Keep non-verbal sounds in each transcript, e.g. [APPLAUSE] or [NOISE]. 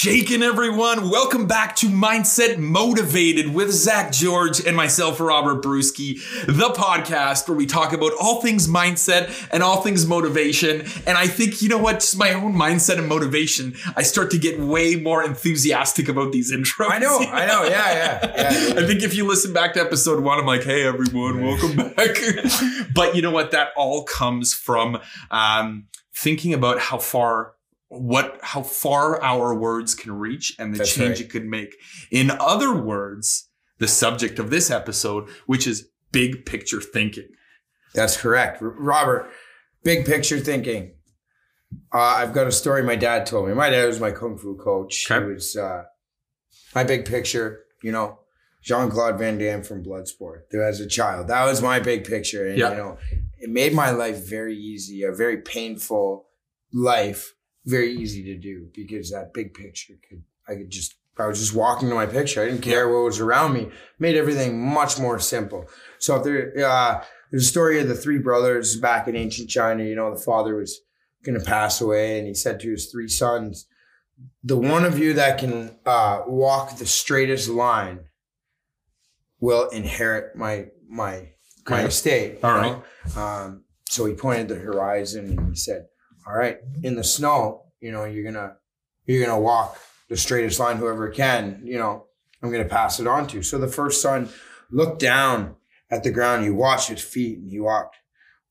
shaking, everyone? Welcome back to Mindset Motivated with Zach George and myself, Robert Bruschi, the podcast where we talk about all things mindset and all things motivation. And I think, you know what, just my own mindset and motivation, I start to get way more enthusiastic about these intros. I know, I know, yeah, yeah. yeah. [LAUGHS] I think if you listen back to episode one, I'm like, hey, everyone, welcome back. [LAUGHS] but you know what? That all comes from um, thinking about how far what how far our words can reach and the That's change right. it could make. In other words, the subject of this episode, which is big picture thinking. That's correct. Robert, big picture thinking. Uh, I've got a story my dad told me. My dad was my kung fu coach. Okay. He was uh, my big picture, you know, Jean Claude Van Damme from Bloodsport. There as a child. That was my big picture. And, Yeah. you know, it made my life very easy, a very painful life, very easy to do because that big picture could, I could just, I was just walking to my picture. I didn't care what was around me. Made everything much more simple. So if there, uh, there's a story of the three brothers back in ancient China. You know, the father was going to pass away, and he said to his three sons, "The one of you that can uh, walk the straightest line will inherit my my my Okay. estate." All know? Um, so he pointed the horizon and he said, "All right, in the snow, you know, you're gonna you're gonna walk the straightest line. Whoever can, you know, I'm gonna pass it on to." So the first son looked down at the ground. He watched his feet and he walked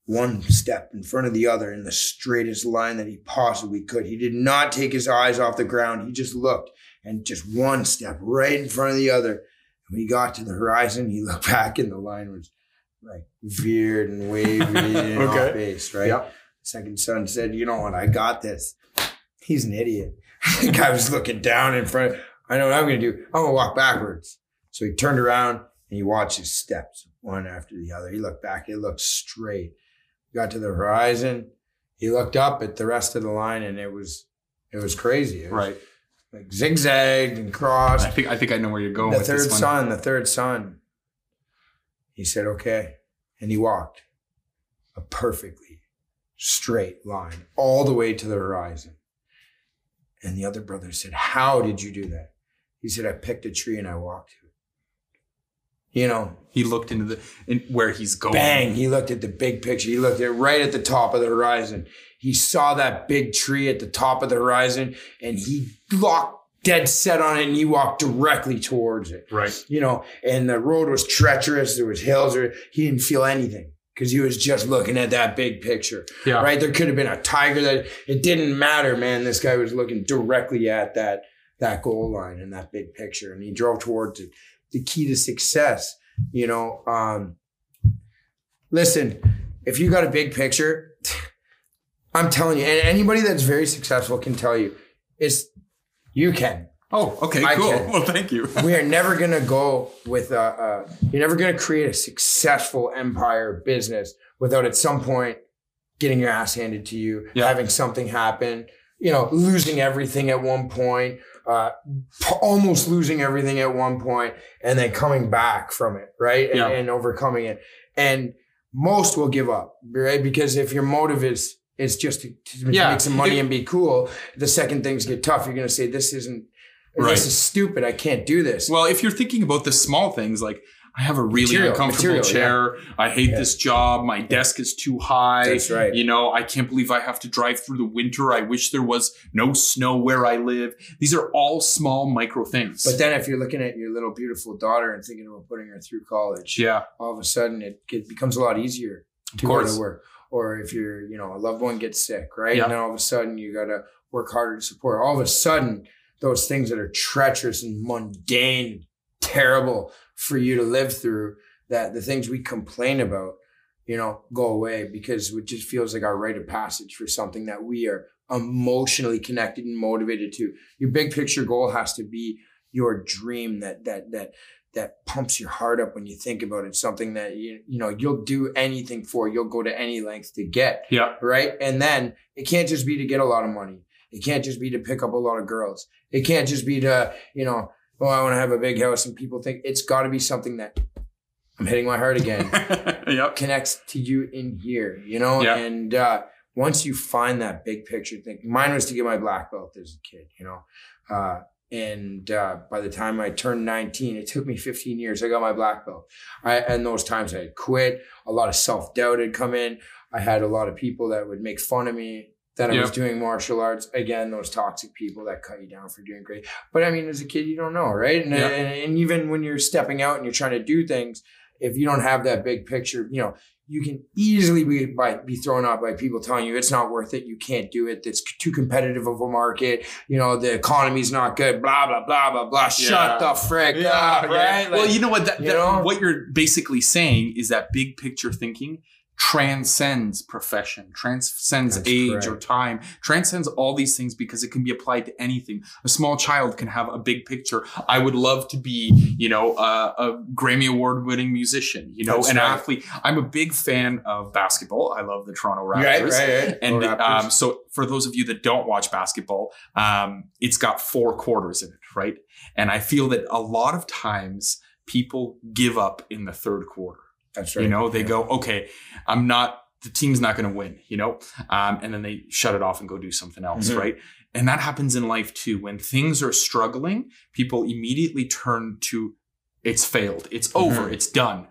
one step in front of the other in the straightest line that he possibly could. He did not take his eyes off the ground. He just looked and just one step right in front of the other. And when he got to the horizon, he looked [LAUGHS] back and the line was like veered and wavy [LAUGHS] and Okay. off base, right? Yep. Second son said, You know what? I got this. He's an idiot. [LAUGHS] the guy was looking down in front. I know what I'm going to do. I'm going to walk backwards. So he turned around and he watched his steps one after the other. He looked back. It looked straight. Got to the horizon. He looked up at the rest of the line and it was, it was crazy. It was Right. Like zigzagged and crossed I think I think I know where you're going the with third this one. son, the third son. He said, okay. And he walked a perfectly straight line all the way to the horizon. And the other brother said, How did you do that? He said, I picked a tree and I walked to it. You know, He looked into the in where he's going. bang, he looked at the big picture. He looked at right at the top of the horizon. He saw that big tree at the top of the horizon and he locked dead set on it and he walked directly towards it Right. you know, and the road was treacherous. There was hills, or he didn't feel anything because he was just looking at that big picture, Yeah. right? There could have been a tiger that it didn't matter, man. This guy was looking directly at that that goal line and that big picture, and he drove towards it. The key to success, you know. Um, listen, if you got a big picture, I'm telling you, and anybody that's very successful can tell you, it's you can Oh, okay, I cool. can. Well, thank you. [LAUGHS] we are never going to go with a, uh, you're never going to create a successful empire business without at some point getting your ass handed to you, Yeah. having something happen, you know, losing everything at one point, uh, p- almost losing everything at one point and then coming back from it, right? And, Yeah. and overcoming it. And most will give up, right? Because if your motive is, is just to, to Yeah. make some money and be cool, the second things get tough, you're going to say, this isn't, Right. this is stupid. I can't do this. Well, if you're thinking about the small things, like I have a really Material, uncomfortable material, chair. I hate Yeah. this job. My desk is too high. That's right. You know, I can't believe I have to drive through the winter. I wish there was no snow where I live. These are all small micro things. But then if you're looking at your little beautiful daughter and thinking about putting her through college, yeah, all of a sudden it, it becomes a lot easier to go to work. Or if you're, you know, a loved one gets sick, right? Yeah. And then all of a sudden you got to work harder to support. All of a sudden, those things that are treacherous and mundane, terrible for you to live through, that the things we complain about, you know, go away because it just feels like our rite of passage for something that we are emotionally connected and motivated to. Your big picture goal has to be your dream that that that that pumps your heart up when you think about it. Something that you you know you'll do anything for. You'll go to any length to get yeah, right. And then it can't just be to get a lot of money. It can't just be to pick up a lot of girls. It can't just be to you know oh I want to have a big house and people think it's got to be something that I'm hitting my heart again [LAUGHS] yep. connects to you in here, you know? Yeah. And uh, once you find that big picture thing, mine was to get my black belt as a kid, you know? Uh, and uh, by the time I turned 19, it took me 15 years. I got my black belt. I, and those times I had quit. A lot of self doubt had come in. I had a lot of people that would make fun of me that I was doing martial arts. Again, those toxic people that cut you down for doing great. But I mean, as a kid, you don't know, right? And, Yeah. and, and even when you're stepping out and you're trying to do things, if you don't have that big picture, you know, you can easily be by, be thrown off by people telling you it's not worth it. You can't do it. It's too competitive of a market. You know, the economy's not good. Blah blah blah blah blah. Yeah. Shut the frick up, right? well, Like, you know what? That, you that- know? what you're basically saying is that big picture thinking transcends profession, transcends That's age correct. or time, transcends all these things because it can be applied to anything. A small child can have a big picture. I would love to be, you know, a, a Grammy award winning musician, you know, That's an right. athlete. I'm a big fan of basketball. I love the Toronto Raptors. right, right. And Raptors. um, so, for those of you that don't watch basketball, um, it's got four quarters in it, right? And I feel that a lot of times people give up in the third quarter. That's right. You know, they Yeah. go, okay, I'm not, the team's not going to win, you know? Um, and then they shut it off and go do something else, Mhm. right? And that happens in life too. When things are struggling, people immediately turn to, it's failed, it's over, Mhm. it's done.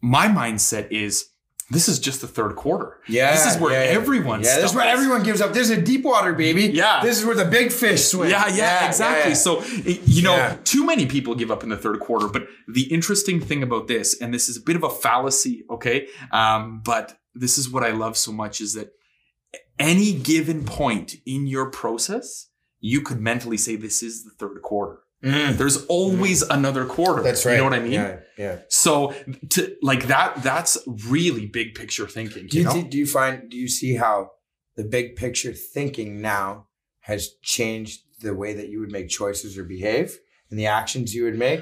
My mindset is, this is just the third quarter. Yeah, This is where yeah, yeah. everyone Yeah, this is where everyone gives up. This is a deep water, baby. Yeah. This is where the big fish swim. Yeah, yeah, exactly. yeah. So, you know, Yeah. too many people give up in the third quarter. But the interesting thing about this, and this is a bit of a fallacy, okay? Um, but this is what I love so much is that any given point in your process, you could mentally say, this is the third quarter. Mm, There's always another quarter. that's right. You know what I mean? Yeah, yeah. So, to like that, that's really big picture thinking. Do You you, know? do you find do you see how the big picture thinking now has changed the way that you would make choices or behave and the actions you would make?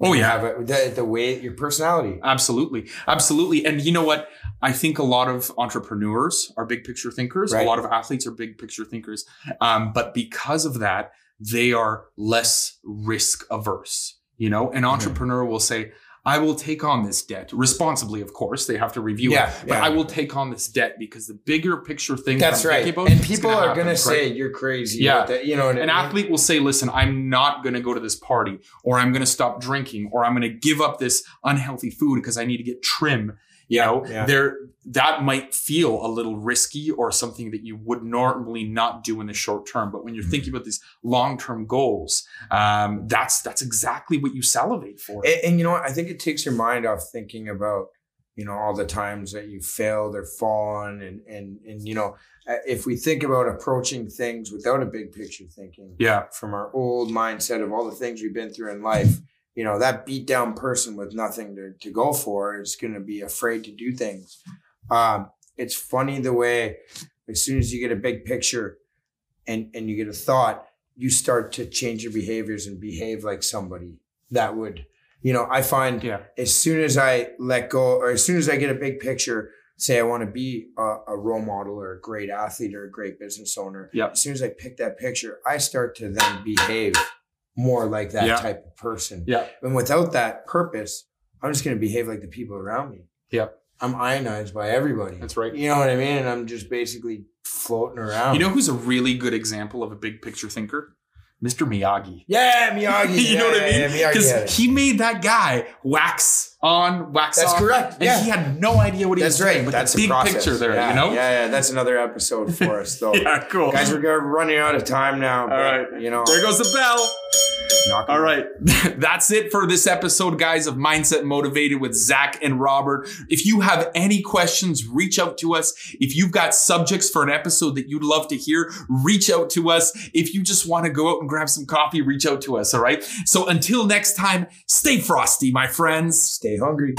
Oh, yeah. have a, the the way your personality. Absolutely. Absolutely. And you know what? I think a lot of entrepreneurs are big picture thinkers. Right. A lot of athletes are big picture thinkers. Um, but because of that, they are less risk averse. You know, an Mhm. entrepreneur will say, I will take on this debt responsibly, of course. They have to review Yeah, it. But yeah. I will take on this debt because the bigger picture thing That's that right. about, and people gonna are gonna right? say you're crazy. Yeah. that, you know, An mean? athlete will say, listen, I'm not going to go to this party, or I'm going to stop drinking, or I'm going to give up this unhealthy food because I need to get trim. You know, yeah. there that might feel a little risky or something that you would normally not do in the short term. But when you're thinking about these long term goals, um, that's that's exactly what you salivate for. And, and you know what? I think it takes your mind off thinking about, you know, all the times that you failed or fallen, and and and you know, if we think about approaching things without a big picture thinking, yeah, from our old mindset of all the things we've been through in life, you know, that beat down person with nothing to, to go for is going to be afraid to do things. Um, it's funny the way as soon as you get a big picture and, and you get a thought, you start to change your behaviors and behave like somebody that would, you know, I find yeah, as soon as I let go, or as soon as I get a big picture, say I want to be a, a role model or a great athlete or a great business owner. Yep. As soon as I pick that picture, I start to then behave more like that Yeah. type of person. yeah, And without that purpose, I'm just going to behave like the people around me. Yep. I'm ionized by everybody. that's right. You know what I mean? And I'm just basically floating around. You know who's a really good example of a big picture thinker? Mr. Miyagi. Yeah, Miyagi. [LAUGHS] you know what I mean? yeah, Miyagi Because had it. he made that guy wax on, wax That's off. correct. And Yeah. he had no idea what he That's was doing. right. But That's the a big process. picture there, yeah, you know? Yeah, yeah. That's another episode for us, though. [LAUGHS] Yeah, cool. Guys, we're running out of time now. All but, right. You know, there goes the bell. All right. [LAUGHS] That's it for this episode, guys, of Mindset Motivated with Zach and Robert. If you have any questions, reach out to us. If you've got subjects for an episode that you'd love to hear, reach out to us. If you just want to go out and grab some coffee, reach out to us. All right. So until next time, stay frosty, my friends. Stay hungry.